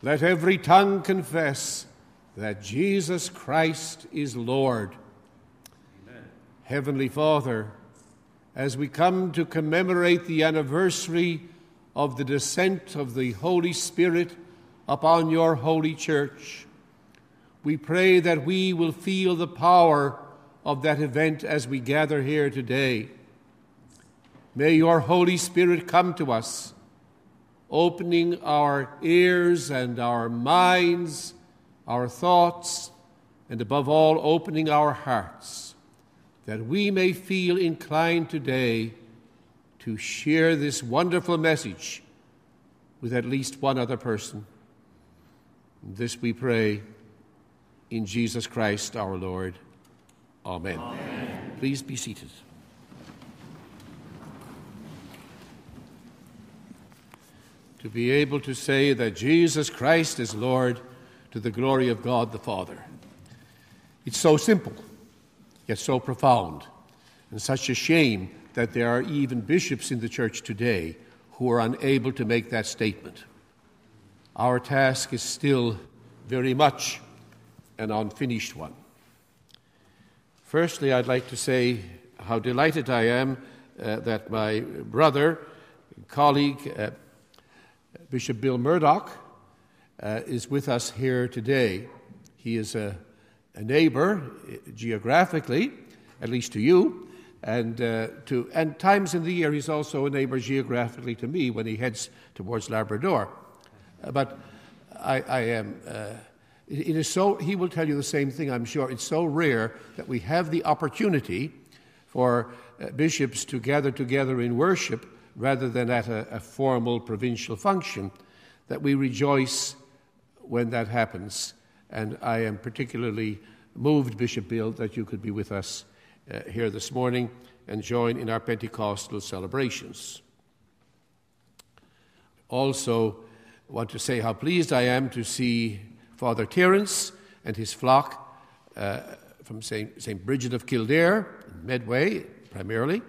Let every tongue confess that Jesus Christ is Lord. Amen. Heavenly Father, as we come to commemorate the anniversary of the descent of the Holy Spirit upon your holy church, we pray that we will feel the power of that event as we gather here today. May your Holy Spirit come to us opening our ears and our minds, our thoughts, and above all, opening our hearts, that we may feel inclined today to share this wonderful message with at least one other person. This we pray in Jesus Christ our Lord. Amen. Amen. Please be seated. To be able to say that Jesus Christ is Lord to the glory of God the Father. It's so simple, yet so profound, and such a shame that there are even bishops in the church today who are unable to make that statement. Our task is still very much an unfinished one. Firstly, I'd like to say how delighted I am uh, that my brother, colleague, uh, Bishop Bill Murdoch uh, is with us here today. He is a, a neighbor geographically, at least to you, and, uh, to, and times in the year he's also a neighbor geographically to me when he heads towards Labrador. Uh, but I, I am. Uh, it, it is so, he will tell you the same thing, I'm sure. It's so rare that we have the opportunity for uh, bishops to gather together in worship rather than at a, a formal provincial function, that we rejoice when that happens. And I am particularly moved, Bishop Bill, that you could be with us uh, here this morning and join in our Pentecostal celebrations. Also, I want to say how pleased I am to see Father Terence and his flock uh, from St. St. Bridget of Kildare, Medway primarily,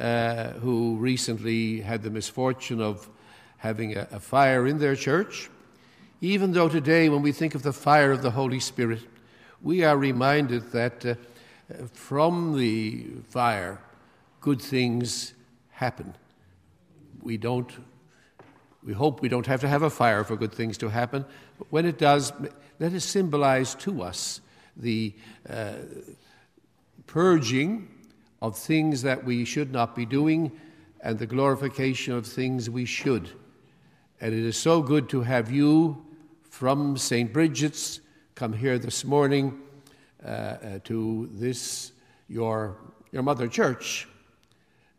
uh, who recently had the misfortune of having a, a fire in their church. Even though today, when we think of the fire of the Holy Spirit, we are reminded that uh, from the fire, good things happen. We don't. We hope we don't have to have a fire for good things to happen. But when it does, let it symbolize to us the uh, purging of things that we should not be doing and the glorification of things we should. And it is so good to have you from St. Bridget's come here this morning uh, uh, to this, your, your mother church,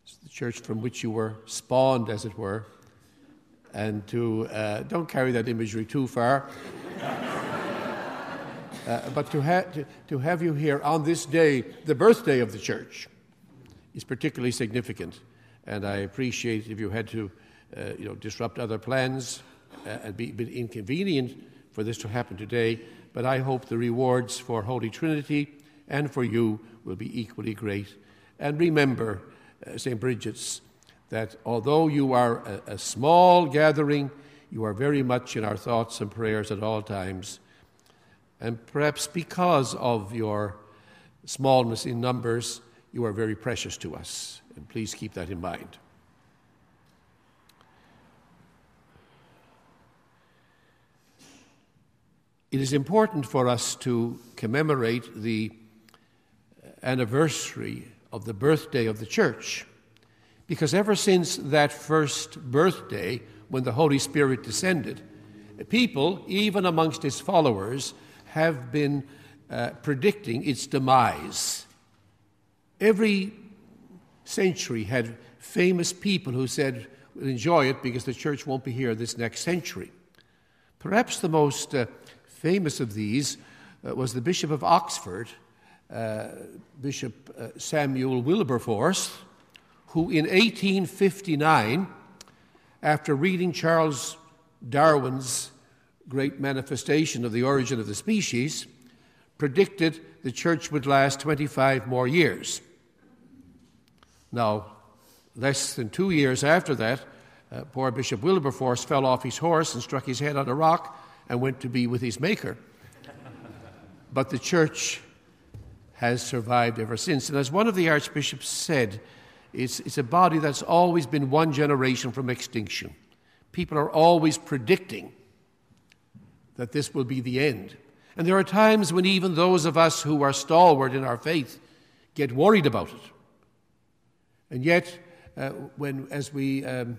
it's the church from which you were spawned, as it were. And to, uh, don't carry that imagery too far. Uh, but to, ha- to, to have you here on this day, the birthday of the church, is particularly significant. And I appreciate if you had to uh, you know, disrupt other plans uh, and be a bit inconvenient for this to happen today. But I hope the rewards for Holy Trinity and for you will be equally great. And remember, uh, St. Bridget's, that although you are a, a small gathering, you are very much in our thoughts and prayers at all times. And perhaps because of your smallness in numbers, you are very precious to us, and please keep that in mind. It is important for us to commemorate the anniversary of the birthday of the church because ever since that first birthday, when the Holy Spirit descended, people, even amongst his followers, have been uh, predicting its demise. Every century had famous people who said, enjoy it because the church won't be here this next century. Perhaps the most uh, famous of these uh, was the Bishop of Oxford, uh, Bishop uh, Samuel Wilberforce, who in 1859, after reading Charles Darwin's great manifestation of the origin of the species, predicted the church would last 25 more years. Now, less than two years after that, uh, poor Bishop Wilberforce fell off his horse and struck his head on a rock and went to be with his Maker. but the church has survived ever since. And as one of the archbishops said, it's, it's a body that's always been one generation from extinction. People are always predicting that this will be the end. And there are times when even those of us who are stalwart in our faith get worried about it. And yet, uh, when, as we um,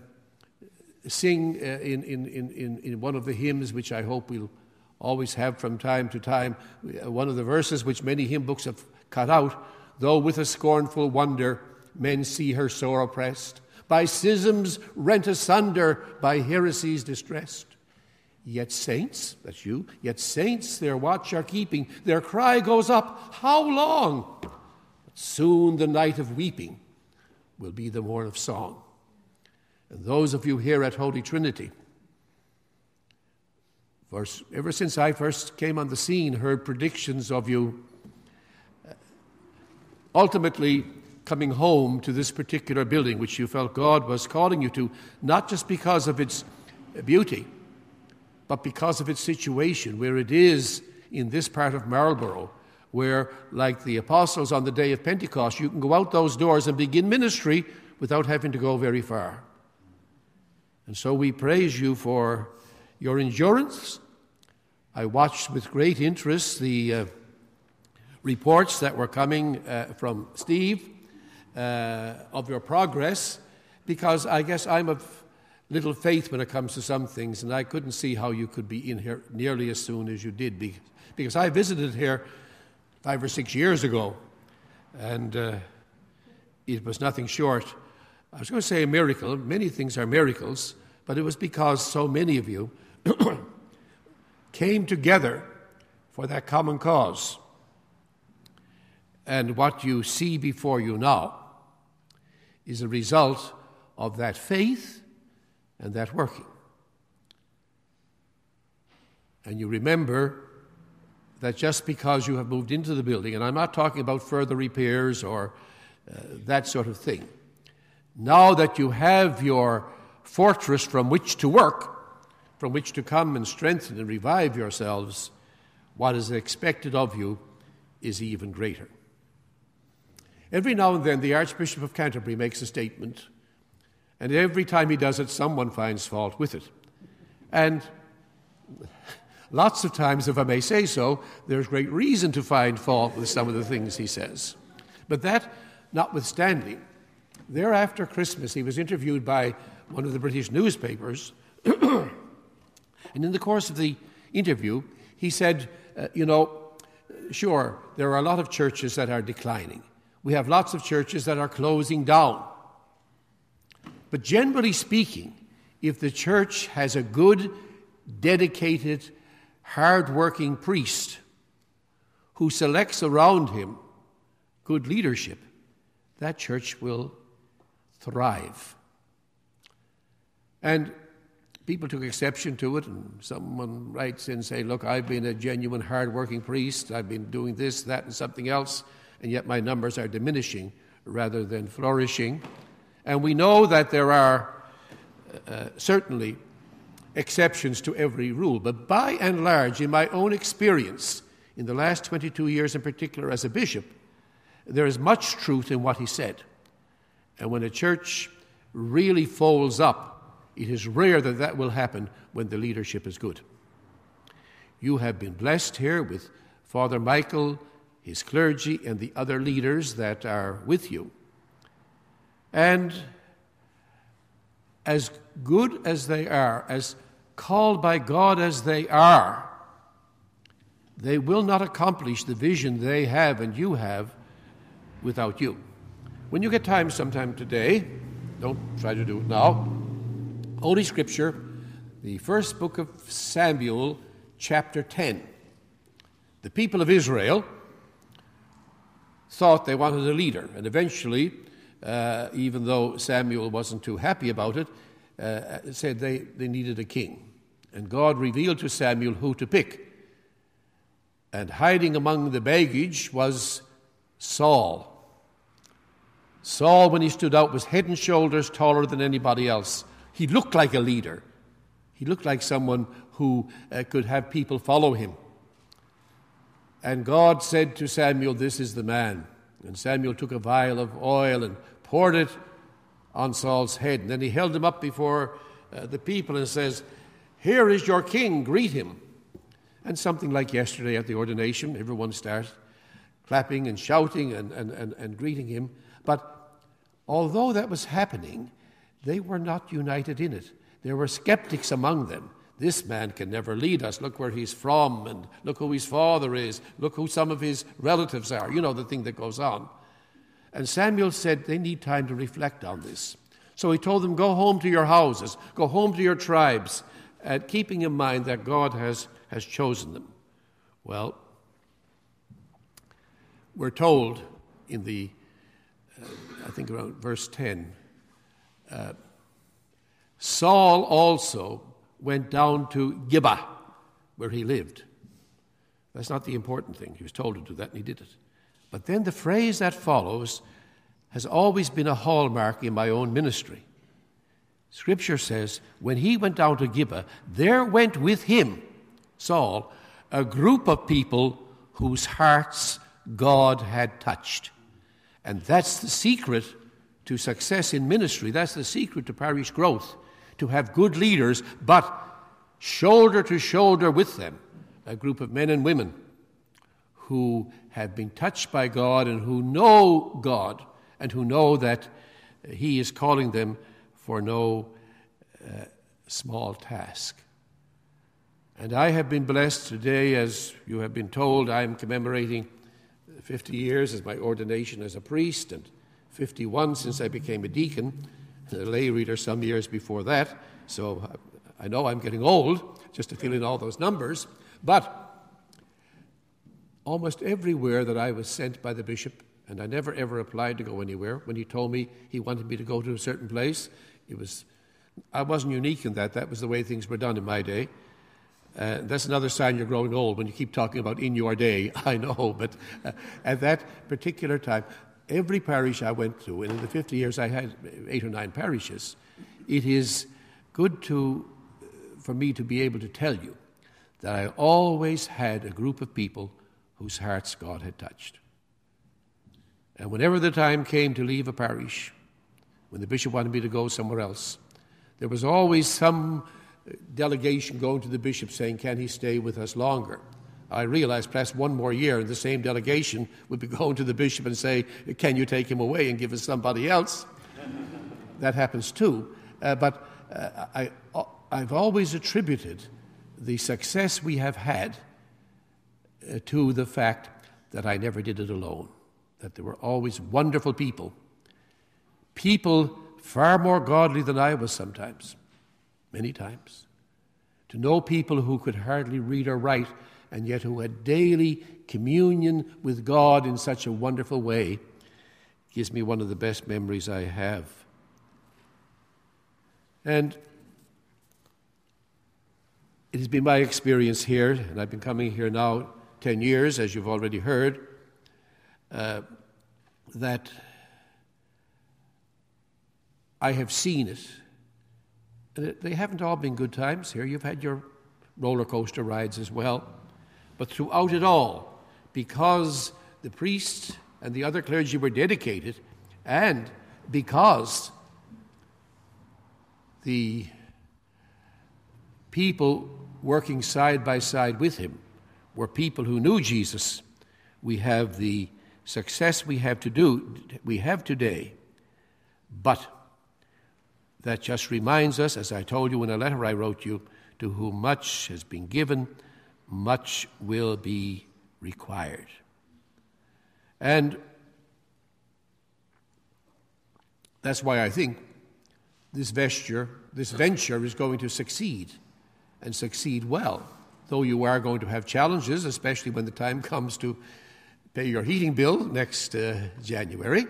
sing uh, in, in, in, in one of the hymns, which I hope we'll always have from time to time, uh, one of the verses which many hymn books have cut out, though with a scornful wonder men see her sore oppressed, by schisms rent asunder, by heresies distressed. Yet saints, that's you, yet saints their watch are keeping, their cry goes up, How long? But soon the night of weeping will be the morn of song. And those of you here at Holy Trinity, ever since I first came on the scene, heard predictions of you uh, ultimately coming home to this particular building, which you felt God was calling you to, not just because of its beauty, but because of its situation, where it is in this part of Marlborough, where, like the apostles on the day of Pentecost, you can go out those doors and begin ministry without having to go very far. And so we praise you for your endurance. I watched with great interest the uh, reports that were coming uh, from Steve uh, of your progress because I guess I'm of little faith when it comes to some things, and I couldn't see how you could be in here nearly as soon as you did because I visited here five or six years ago, and uh, it was nothing short. I was going to say a miracle. Many things are miracles, but it was because so many of you came together for that common cause. And what you see before you now is a result of that faith and that working. And you remember that just because you have moved into the building, and I'm not talking about further repairs or uh, that sort of thing, now that you have your fortress from which to work, from which to come and strengthen and revive yourselves, what is expected of you is even greater. Every now and then, the Archbishop of Canterbury makes a statement, and every time he does it, someone finds fault with it. And lots of times, if I may say so, there's great reason to find fault with some of the things he says. But that notwithstanding, thereafter Christmas, he was interviewed by one of the British newspapers, and in the course of the interview, he said, uh, You know, sure, there are a lot of churches that are declining we have lots of churches that are closing down. But generally speaking, if the church has a good, dedicated, hard-working priest who selects around him good leadership, that church will thrive. And people took exception to it, and someone writes in saying, "Look, I've been a genuine, hard-working priest. I've been doing this, that, and something else." and yet my numbers are diminishing rather than flourishing. And we know that there are uh, certainly exceptions to every rule, but by and large, in my own experience, in the last 22 years in particular as a bishop, there is much truth in what he said. And when a church really folds up, it is rare that that will happen when the leadership is good. You have been blessed here with Father Michael his clergy, and the other leaders that are with you. And as good as they are, as called by God as they are, they will not accomplish the vision they have and you have without you. When you get time sometime today, don't try to do it now, Holy Scripture, the first book of Samuel, chapter 10. The people of Israel thought they wanted a leader. And eventually, uh, even though Samuel wasn't too happy about it, uh, said they, they needed a king. And God revealed to Samuel who to pick. And hiding among the baggage was Saul. Saul, when he stood out, was head and shoulders taller than anybody else. He looked like a leader. He looked like someone who uh, could have people follow him. And God said to Samuel, This is the man. And Samuel took a vial of oil and poured it on Saul's head. And then he held him up before uh, the people and says, Here is your king, greet him. And something like yesterday at the ordination, everyone started clapping and shouting and, and, and, and greeting him. But although that was happening, they were not united in it. There were skeptics among them. This man can never lead us. Look where he's from, and look who his father is. Look who some of his relatives are. You know the thing that goes on. And Samuel said they need time to reflect on this. So he told them, Go home to your houses, go home to your tribes, keeping in mind that God has, has chosen them. Well, we're told in the, uh, I think around verse 10, uh, Saul also went down to Gibeah, where he lived. That's not the important thing. He was told to do that, and he did it. But then the phrase that follows has always been a hallmark in my own ministry. Scripture says, when he went down to Gibeah, there went with him, Saul, a group of people whose hearts God had touched. And that's the secret to success in ministry. That's the secret to parish growth, to have good leaders, but shoulder to shoulder with them, a group of men and women who have been touched by God and who know God and who know that He is calling them for no uh, small task. And I have been blessed today, as you have been told, I am commemorating 50 years as my ordination as a priest and 51 since I became a deacon, a lay reader some years before that. So I know I'm getting old just to fill in all those numbers. But almost everywhere that I was sent by the bishop, and I never ever applied to go anywhere, when he told me he wanted me to go to a certain place, it was I wasn't unique in that. That was the way things were done in my day. Uh, that's another sign you're growing old when you keep talking about in your day. I know, but uh, at that particular time, every parish I went to, and in the 50 years I had eight or nine parishes, it is good to, for me to be able to tell you that I always had a group of people whose hearts God had touched. And whenever the time came to leave a parish, when the bishop wanted me to go somewhere else, there was always some delegation going to the bishop saying, Can he stay with us longer? I realized perhaps one more year, and the same delegation would be going to the bishop and say, Can you take him away and give us somebody else? that happens too. Uh, but uh, I, I've always attributed the success we have had uh, to the fact that I never did it alone, that there were always wonderful people, people far more godly than I was sometimes many times. To know people who could hardly read or write, and yet who had daily communion with God in such a wonderful way, gives me one of the best memories I have. And it has been my experience here, and I've been coming here now 10 years, as you've already heard, uh, that I have seen it they haven't all been good times here. You've had your roller coaster rides as well. But throughout it all, because the priests and the other clergy were dedicated, and because the people working side by side with him were people who knew Jesus, we have the success we have to do we have today. But that just reminds us, as I told you in a letter I wrote you, to whom much has been given, much will be required. And that's why I think this vesture, this venture is going to succeed and succeed well. Though you are going to have challenges, especially when the time comes to pay your heating bill next uh, January.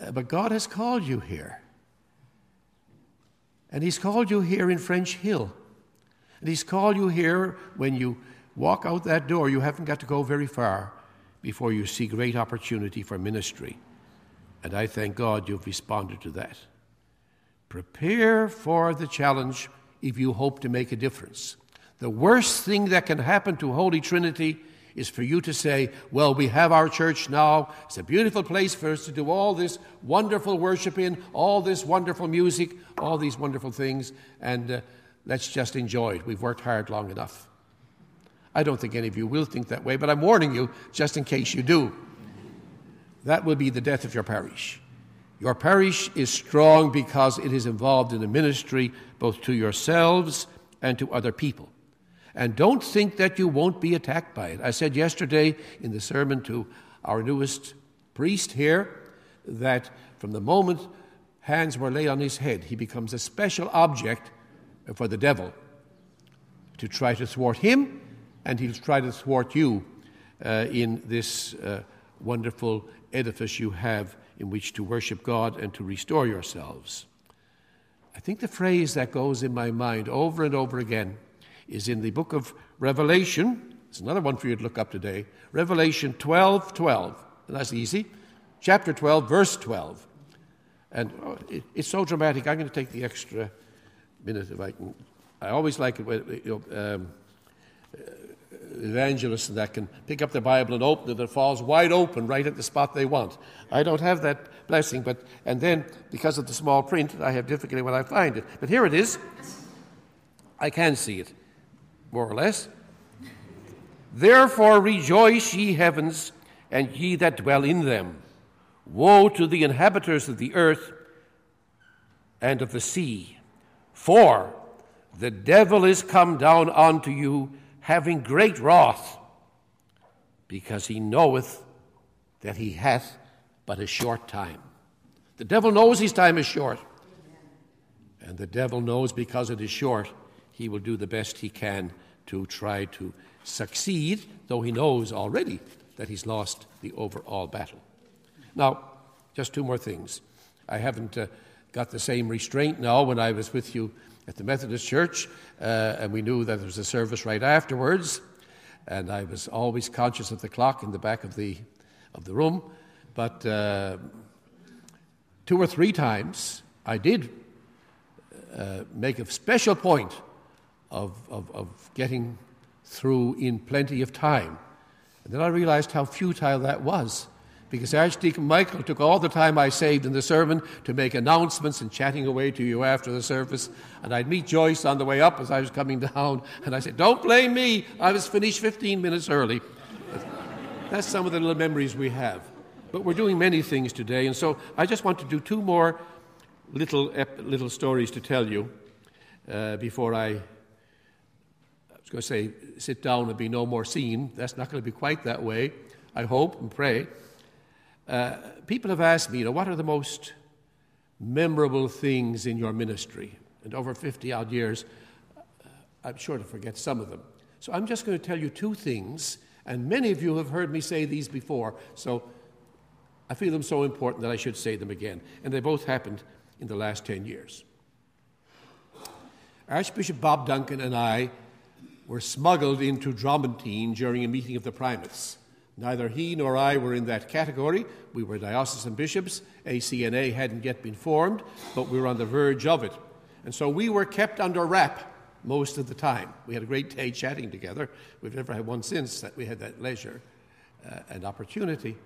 Uh, but God has called you here. And He's called you here in French Hill. And He's called you here when you walk out that door. You haven't got to go very far before you see great opportunity for ministry. And I thank God you've responded to that. Prepare for the challenge if you hope to make a difference. The worst thing that can happen to Holy Trinity is for you to say, Well, we have our church now. It's a beautiful place for us to do all this wonderful worship in, all this wonderful music, all these wonderful things, and uh, let's just enjoy it. We've worked hard long enough. I don't think any of you will think that way, but I'm warning you just in case you do. That will be the death of your parish. Your parish is strong because it is involved in the ministry both to yourselves and to other people. And don't think that you won't be attacked by it. I said yesterday in the sermon to our newest priest here that from the moment hands were laid on his head, he becomes a special object for the devil to try to thwart him, and he'll try to thwart you uh, in this uh, wonderful edifice you have in which to worship God and to restore yourselves. I think the phrase that goes in my mind over and over again is in the book of Revelation. It's another one for you to look up today. Revelation 12 12. That's easy. Chapter 12, verse 12. And oh, it, it's so dramatic. I'm going to take the extra minute if I can. I always like it when you know, um, evangelists that can pick up the Bible and open it, it falls wide open right at the spot they want. I don't have that blessing, but and then because of the small print, I have difficulty when I find it. But here it is. I can see it more or less. Therefore rejoice, ye heavens, and ye that dwell in them. Woe to the inhabitants of the earth and of the sea, for the devil is come down unto you, having great wrath, because he knoweth that he hath but a short time. The devil knows his time is short. And the devil knows because it is short he will do the best he can to try to succeed, though he knows already that he's lost the overall battle. Now, just two more things. I haven't uh, got the same restraint now when I was with you at the Methodist Church, uh, and we knew that there was a service right afterwards, and I was always conscious of the clock in the back of the, of the room. But uh, two or three times I did uh, make a special point of, of, of getting through in plenty of time. And then I realized how futile that was because Archdeacon Michael took all the time I saved in the sermon to make announcements and chatting away to you after the service. And I'd meet Joyce on the way up as I was coming down, and I said, Don't blame me, I was finished 15 minutes early. That's some of the little memories we have. But we're doing many things today, and so I just want to do two more little, little stories to tell you uh, before I was going to say, sit down and be no more seen. That's not going to be quite that way, I hope and pray. Uh, people have asked me, you know, what are the most memorable things in your ministry? And over 50 odd years, uh, I'm sure to forget some of them. So I'm just going to tell you two things, and many of you have heard me say these before, so I feel them so important that I should say them again. And they both happened in the last 10 years. Archbishop Bob Duncan and I were smuggled into Dromantine during a meeting of the primates. Neither he nor I were in that category. We were diocesan bishops. ACNA hadn't yet been formed, but we were on the verge of it. And so we were kept under wrap most of the time. We had a great day chatting together. We've never had one since that we had that leisure uh, and opportunity.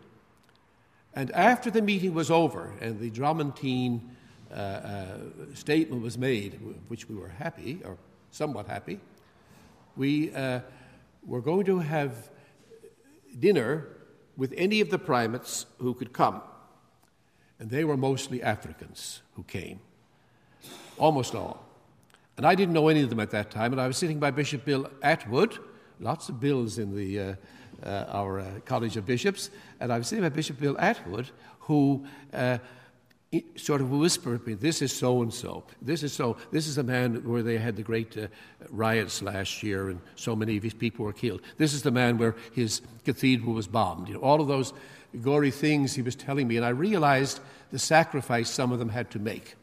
And after the meeting was over and the Dromantine uh, uh, statement was made, which we were happy, or somewhat happy, we uh, were going to have dinner with any of the primates who could come. And they were mostly Africans who came, almost all. And I didn't know any of them at that time, and I was sitting by Bishop Bill Atwood, lots of bills in the, uh, uh, our uh, College of Bishops, and I was sitting by Bishop Bill Atwood, who uh, sort of whispered me, this is so and so. This is so. This is the man where they had the great uh, riots last year and so many of his people were killed. This is the man where his cathedral was bombed. You know, all of those gory things he was telling me, and I realized the sacrifice some of them had to make.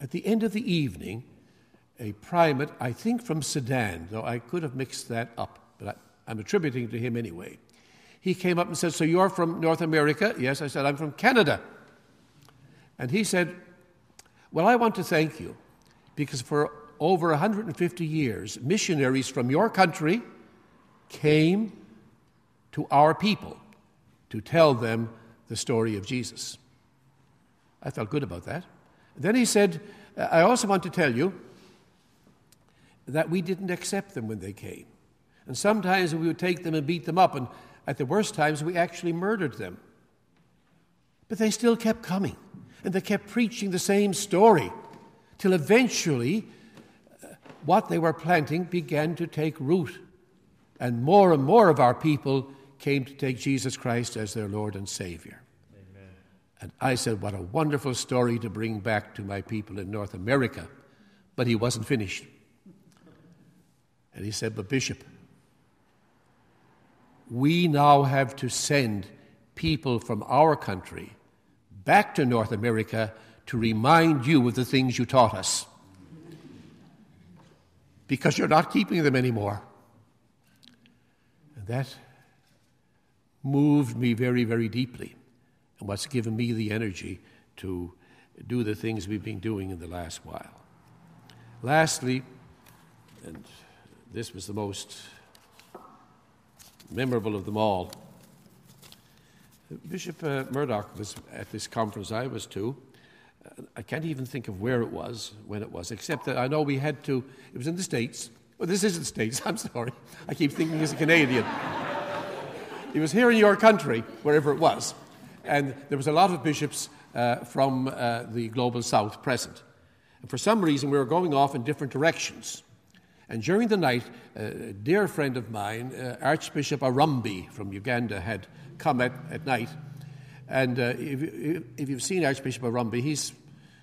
At the end of the evening, a primate, I think from Sudan, though I could have mixed that up, but I, I'm attributing to him anyway he came up and said, So you're from North America? Yes, I said, I'm from Canada. And he said, Well, I want to thank you because for over 150 years, missionaries from your country came to our people to tell them the story of Jesus. I felt good about that. Then he said, I also want to tell you that we didn't accept them when they came. And sometimes we would take them and beat them up, and at the worst times we actually murdered them. But they still kept coming, and they kept preaching the same story, till eventually uh, what they were planting began to take root. And more and more of our people came to take Jesus Christ as their Lord and Savior. Amen. And I said, What a wonderful story to bring back to my people in North America. But he wasn't finished. And he said, But Bishop, we now have to send people from our country back to North America to remind you of the things you taught us. Because you're not keeping them anymore. And that moved me very, very deeply, and what's given me the energy to do the things we've been doing in the last while. Lastly, and this was the most memorable of them all. Bishop uh, Murdoch was at this conference I was to. Uh, I can't even think of where it was, when it was, except that I know we had to, it was in the States. Well, this is the States, I'm sorry. I keep thinking he's a Canadian. he was here in your country, wherever it was. And there was a lot of bishops uh, from uh, the global south present. And for some reason, we were going off in different directions. And during the night, a dear friend of mine, uh, Archbishop Orombi from Uganda, had come at, at night. And uh, if, if, you've seen Archbishop Orombi, he's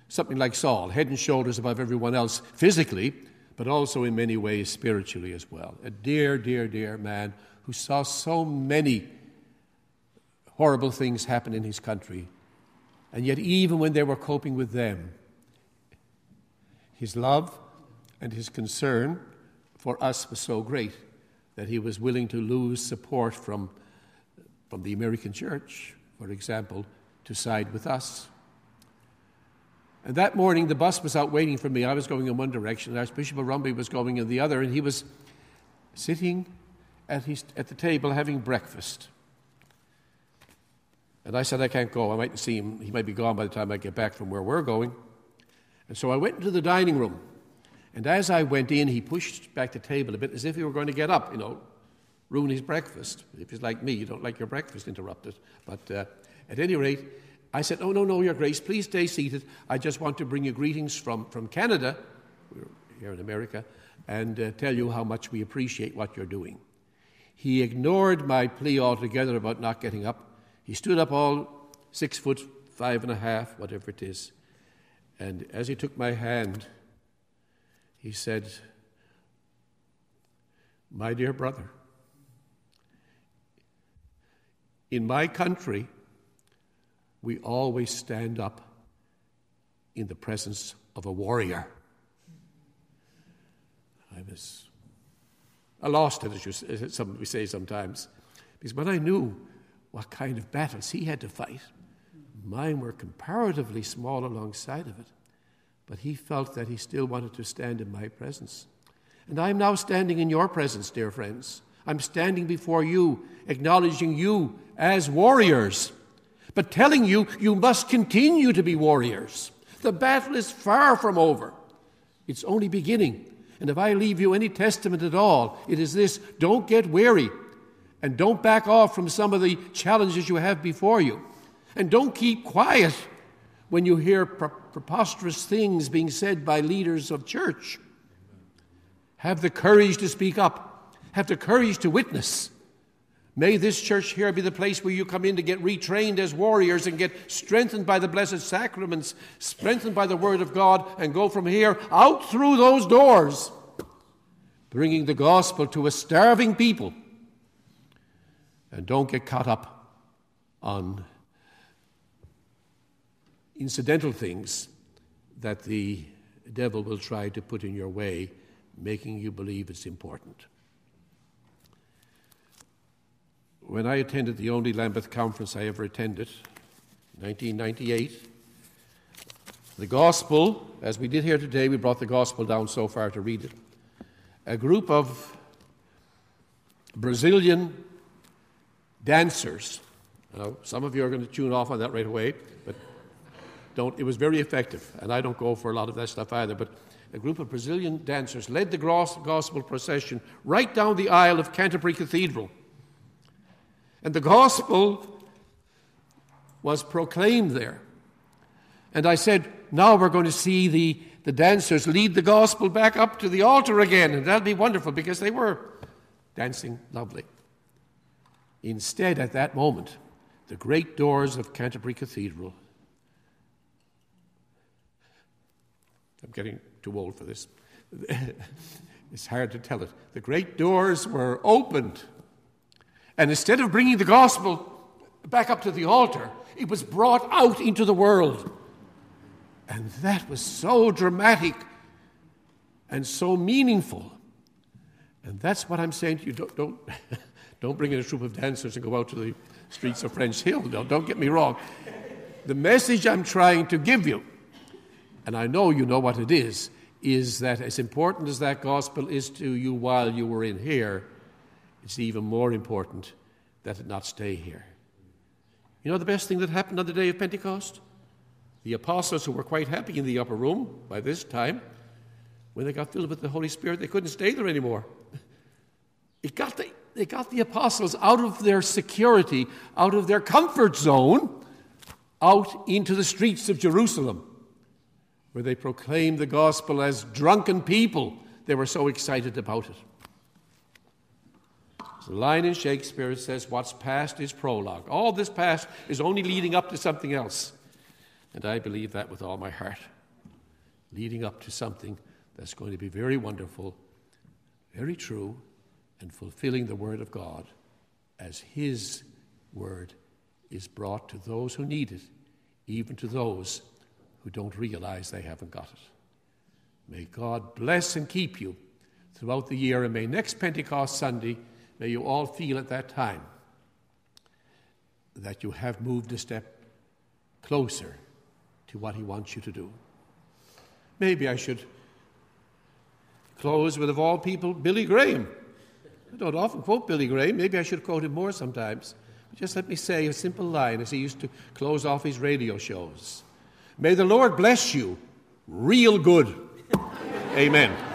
something like Saul, head and shoulders above everyone else physically, but also in many ways spiritually as well. A dear, dear, dear man who saw so many horrible things happen in his country. And yet, even when they were coping with them, his love and his concern for us was so great that he was willing to lose support from, from the American church, for example, to side with us. And that morning, the bus was out waiting for me. I was going in one direction, Archbishop Orombi was going in the other, and he was sitting at, his, at the table having breakfast. And I said, I can't go. I might see him. He might be gone by the time I get back from where we're going. And so I went into the dining room. And as I went in, he pushed back the table a bit as if he were going to get up, you know, ruin his breakfast. If he's like me, you don't like your breakfast interrupted. But uh, at any rate, I said, Oh, no, no, Your Grace, please stay seated. I just want to bring you greetings from, from Canada, we're here in America, and uh, tell you how much we appreciate what you're doing. He ignored my plea altogether about not getting up. He stood up all six foot, five and a half, whatever it is. And as he took my hand, he said, My dear brother, in my country, we always stand up in the presence of a warrior. I was, I lost it, as, you, as some, we say sometimes, because when I knew what kind of battles he had to fight, mine were comparatively small alongside of it but he felt that he still wanted to stand in my presence. And I am now standing in your presence, dear friends. I'm standing before you, acknowledging you as warriors, but telling you you must continue to be warriors. The battle is far from over, it's only beginning. And if I leave you any testament at all, it is this don't get weary and don't back off from some of the challenges you have before you. And don't keep quiet when you hear pre- preposterous things being said by leaders of church. Have the courage to speak up, have the courage to witness. May this church here be the place where you come in to get retrained as warriors and get strengthened by the blessed sacraments, strengthened by the Word of God, and go from here out through those doors, bringing the gospel to a starving people. And don't get caught up on incidental things that the devil will try to put in your way, making you believe it's important. When I attended the only Lambeth conference I ever attended, 1998, The gospel, as we did here today, we brought the gospel down so far to read it. A group of Brazilian dancers. Now, some of you are going to tune off on that right away, but don't. It was very effective, and I don't go for a lot of that stuff either. But a group of Brazilian dancers led the gospel procession right down the aisle of Canterbury Cathedral. And the gospel was proclaimed there. And I said, now we're going to see the, the dancers lead the gospel back up to the altar again, and that'll be wonderful because they were dancing lovely. Instead, at that moment, the great doors of Canterbury Cathedral. I'm getting too old for this. it's hard to tell it. The great doors were opened. And instead of bringing the gospel back up to the altar, it was brought out into the world. And that was so dramatic and so meaningful. And that's what I'm saying to you. Don't, don't, don't bring in a troop of dancers and go out to the streets of French Hill. No, don't get me wrong. The message I'm trying to give you, and I know you know what it is, is that as important as that gospel is to you while you were in here, it's even more important that it not stay here. You know the best thing that happened on the day of Pentecost? The apostles, who were quite happy in the upper room by this time, when they got filled with the Holy Spirit, they couldn't stay there anymore. It got the, they got the apostles out of their security, out of their comfort zone, out into the streets of Jerusalem where they proclaimed the gospel as drunken people. They were so excited about it. The line in Shakespeare says, What's past is prologue. All this past is only leading up to something else. And I believe that with all my heart. Leading up to something that's going to be very wonderful, very true, and fulfilling the Word of God as His Word is brought to those who need it, even to those who don't realize they haven't got it. May God bless and keep you throughout the year, and may next Pentecost Sunday, may you all feel at that time that you have moved a step closer to what He wants you to do. Maybe I should close with, of all people, Billy Graham. I don't often quote Billy Graham. Maybe I should quote him more sometimes. But Just let me say a simple line as he used to close off his radio shows. May the Lord bless you real good. Amen.